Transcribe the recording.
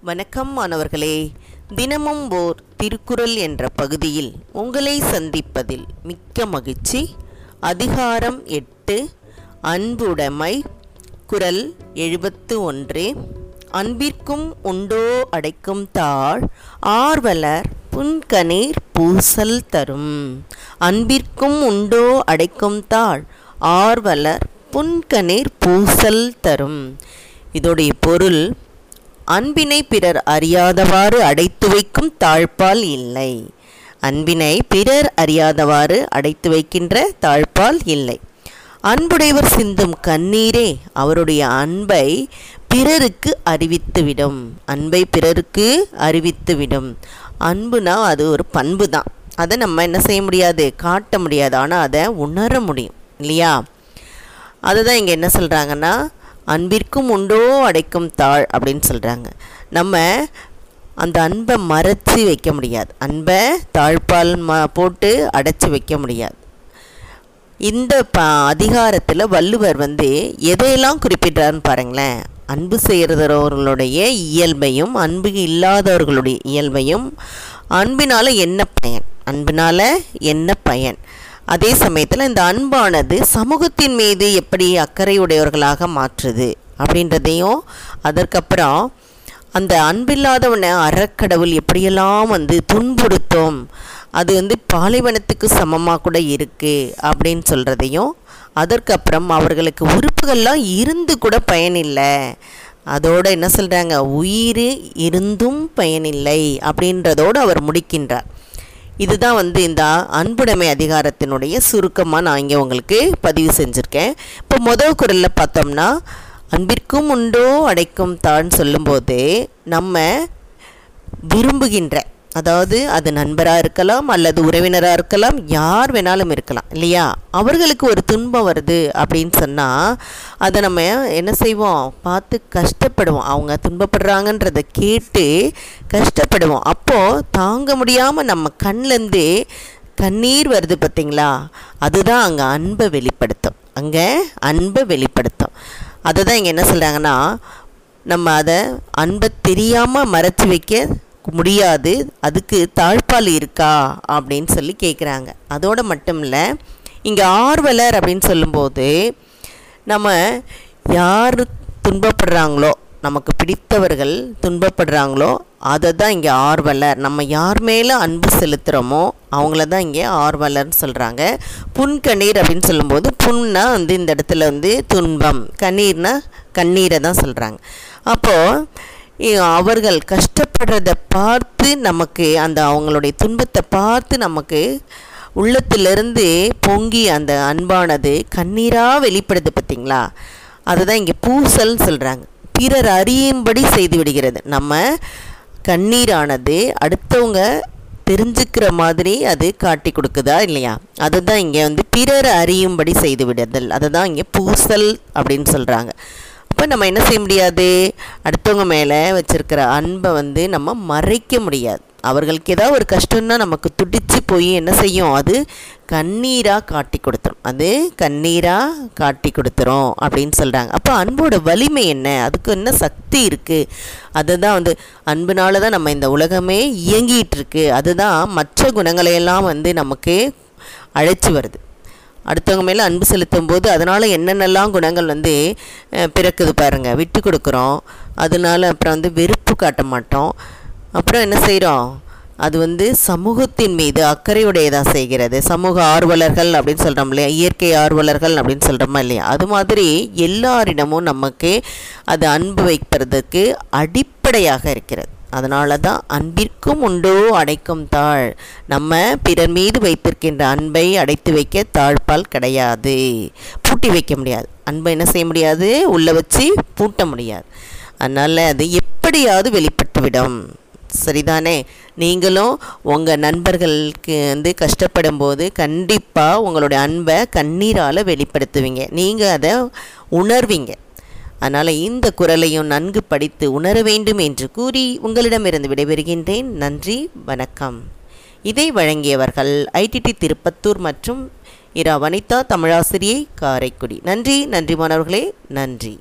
வணக்கம் மாணவர்களே. தினமும் ஓர் திருக்குறள் என்ற பகுதியில் உங்களை சந்திப்பதில் மிக்க மகிழ்ச்சி. அதிகாரம் எட்டு அன்புடைமை குரல் எழுபத்து ஒன்று அன்பிற்கும் உண்டோ அடைக்கும் தாழ் ஆர்வலர் புன்கணீர் பூசல் தரும். அன்பிற்கும் உண்டோ அடைக்கும் தாழ் ஆர்வலர் புன்கணீர் பூசல் தரும். இதோடைய பொருள் அன்பினை பிறர் அறியாதவாறு அடைத்து வைக்கும் தாழ்பால் இல்லை. அன்பினை பிறர் அறியாதவாறு அடைத்து வைக்கின்ற தாழ்பால் இல்லை. அன்புடையவர் சிந்தும் கண்ணீரே அவருடைய அன்பை பிறருக்கு அறிவித்துவிடும். அன்பை பிறருக்கு அறிவித்துவிடும். அன்புனா அது ஒரு பண்பு தான். அதை நம்ம என்ன செய்ய முடியாது? காட்ட முடியாது. ஆனால் அதை உணர முடியும். இல்லையா? அதுதான் இங்கே என்ன சொல்கிறாங்கன்னா அன்பிற்கும் உண்டோ அடைக்கும் தாழ் அப்படின்னு சொல்கிறாங்க நம்ம அந்த அன்பை மறைச்சி வைக்க முடியாது. அன்பை தாழ்பால் ம போட்டு அடைச்சி வைக்க முடியாது. இந்த ப அதிகாரத்தில் வள்ளுவர் வந்து எதையெல்லாம் குறிப்பிட்டாருன்னு பாருங்களேன். அன்பு செய்கிறவர்களுடைய இயல்பையும் அன்பு இல்லாதவர்களுடைய இயல்பையும் அன்பினால் என்ன பயன்? அன்பினால் என்ன பயன்? அதே சமயத்தில் இந்த அன்பானது சமூகத்தின் மீது எப்படி அக்கறையுடையவர்களாக மாற்றுது அப்படின்றதையும் அதற்கப்புறம் அந்த அன்பில்லாதவனை அறக்கடவுள் எப்படியெல்லாம் வந்து துன்புறுத்தும் அது வந்து பாலைவனத்துக்கு சமமாக கூட இருக்குது அப்படின்னு சொல்கிறதையும் அதற்கப்புறம் அவர்களுக்கு உறுப்புகள்லாம் இருந்து கூட பயனில்லை. அதோடு என்ன சொல்கிறாங்க உயிர் இருந்தும் பயனில்லை அப்படின்றதோடு அவர் முடிக்கின்றார். இதுதான் வந்து இந்த அன்புடைமை அதிகாரத்தினுடைய சுருக்கமாக நான் இங்கே உங்களுக்கு பதிவு செஞ்சுருக்கேன். இப்போ முதல் குரலில் பார்த்தோம்னா அன்பிற்கும் உண்டோ அடைக்கும் தான் சொல்லும்போது நம்ம விரும்புகின்ற அதாவது அது நண்பராக இருக்கலாம் அல்லது உறவினராக இருக்கலாம் யார் வேணாலும் இருக்கலாம் இல்லையா? அவர்களுக்கு ஒரு துன்பம் வருது அப்படின்னு சொன்னால் அதை நம்ம என்ன செய்வோம்? பார்த்து கஷ்டப்படுவோம். அவங்க துன்பப்படுறாங்கன்றதை கேட்டு கஷ்டப்படுவோம். அப்போது தாங்க முடியாமல் நம்ம கண்லேருந்தே கண்ணீர் வருது பார்த்தீங்களா? அதுதான் அங்கே அன்பை வெளிப்படுத்தும். அங்கே அன்பை வெளிப்படுத்தும். அதை தான் இங்கே என்ன சொல்கிறாங்கன்னா நம்ம அதை அன்பை தெரியாமல் மறைச்சி வைக்க முடியாது அதுக்கு தாழ்பால் இருக்கா? அப்படின்னு சொல்லி கேட்குறாங்க அதோடு மட்டும் இல்லை இங்கே ஆர்வலர் அப்படின்னு சொல்லும்போது நம்ம யார் துன்பப்படுறாங்களோ நமக்கு பிடித்தவர்கள் துன்பப்படுறாங்களோ அதை தான் இங்கே ஆர்வலர். நம்ம யார் மேலே அன்பு செலுத்துகிறோமோ அவங்கள தான் இங்கே ஆர்வலர்னு சொல்கிறாங்க புன்கண்ணீர் அப்படின்னு சொல்லும்போது புண்ணா வந்து இந்த இடத்துல வந்து துன்பம். கண்ணீர்னா கண்ணீரை தான் சொல்கிறாங்க அப்போது அவர்கள் கஷ்டப்படுறத பார்த்து நமக்கு அந்த அவங்களுடைய துன்பத்தை பார்த்து நமக்கு உள்ளத்திலிருந்து பொங்கி அந்த அன்பானது கண்ணீராக வெளிப்படுது பார்த்திங்களா அதுதான் இங்கே பூசல்னு சொல்கிறாங்க பிறர் அறியும்படி செய்து விடுகிறது. நம்ம கண்ணீரானது அடுத்தவங்க தெரிஞ்சுக்கிற மாதிரி அது காட்டி கொடுக்குதா இல்லையா? அதுதான் இங்கே வந்து பிறர் அறியும்படி செய்து விடுதல். அதை தான் இங்கே பூசல் அப்படின்னு சொல்கிறாங்க அப்போ நம்ம என்ன செய்ய முடியாது? அடுத்தவங்க மேலே வச்சுருக்கிற அன்பை வந்து நம்ம மறைக்க முடியாது. அவர்களுக்கு ஏதாவது ஒரு கஷ்டம்னா நமக்கு துடிச்சு போய் என்ன செய்யும்? அது கண்ணீராக காட்டி கொடுத்துரும். அது கண்ணீராக காட்டி கொடுத்துரும் அப்படின்னு சொல்கிறாங்க அப்போ அன்போட வலிமை என்ன? அதுக்கு என்ன சக்தி இருக்குது அதுதான் வந்து அன்புனால தான் நம்ம இந்த உலகமே இயங்கிட்டு இருக்கு. அதுதான் மற்ற குணங்களையெல்லாம் வந்து நமக்கு அழைச்சி வருது. அடுத்தவங்க மேலே அன்பு செலுத்தும் போது அதனால் என்னென்னலாம் குணங்கள் வந்து பிறக்குது பாருங்கள் விட்டு கொடுக்குறோம். அதனால அப்புறம் வந்து வெறுப்பு காட்ட மாட்டோம். அப்புறம் என்ன செய்கிறோம் அது வந்து சமூகத்தின் மீது அக்கறையுடையதாக செய்கிறது. சமூக ஆர்வலர்கள் அப்படின்னு சொல்கிறோம் இல்லையா? இயற்கை ஆர்வலர்கள் அப்படின்னு சொல்கிறோமா இல்லையா? அது மாதிரி எல்லாரிடமும் நமக்கு அது அன்பு வைப்பதற்கு அடிப்படையாக இருக்கிறது. அதனால தான் அன்பிற்கும் உண்டோ அடைக்கும் தாழ். நம்ம பிறர் மீது வைத்திருக்கின்ற அன்பை அடைத்து வைக்க தாழ்பால் கிடையாது. பூட்டி வைக்க முடியாது. அன்பை என்ன செய்ய முடியாது? உள்ளே வச்சு பூட்ட முடியாது. அதனால் அது எப்படியாவது வெளிப்பட்டுவிடும். சரிதானே? நீங்களும் உங்கள் நண்பர்களுக்கு வந்து கஷ்டப்படும் போது கண்டிப்பாக உங்களுடைய அன்பை கண்ணீரால் வெளிப்படுத்துவீங்க. நீங்கள் அதை உணர்வீங்க. அதனால் இந்த குரலையும் நன்கு படித்து உணர வேண்டும் என்று கூறி உங்களிடமிருந்து விடைபெறுகின்றேன். நன்றி வணக்கம். இதை வழங்கியவர்கள் ஐடிடி திருப்பத்தூர் மற்றும் இரா வனிதா தமிழாசிரியை காரைக்குடி. நன்றி நன்றி மாணவர்களே நன்றி.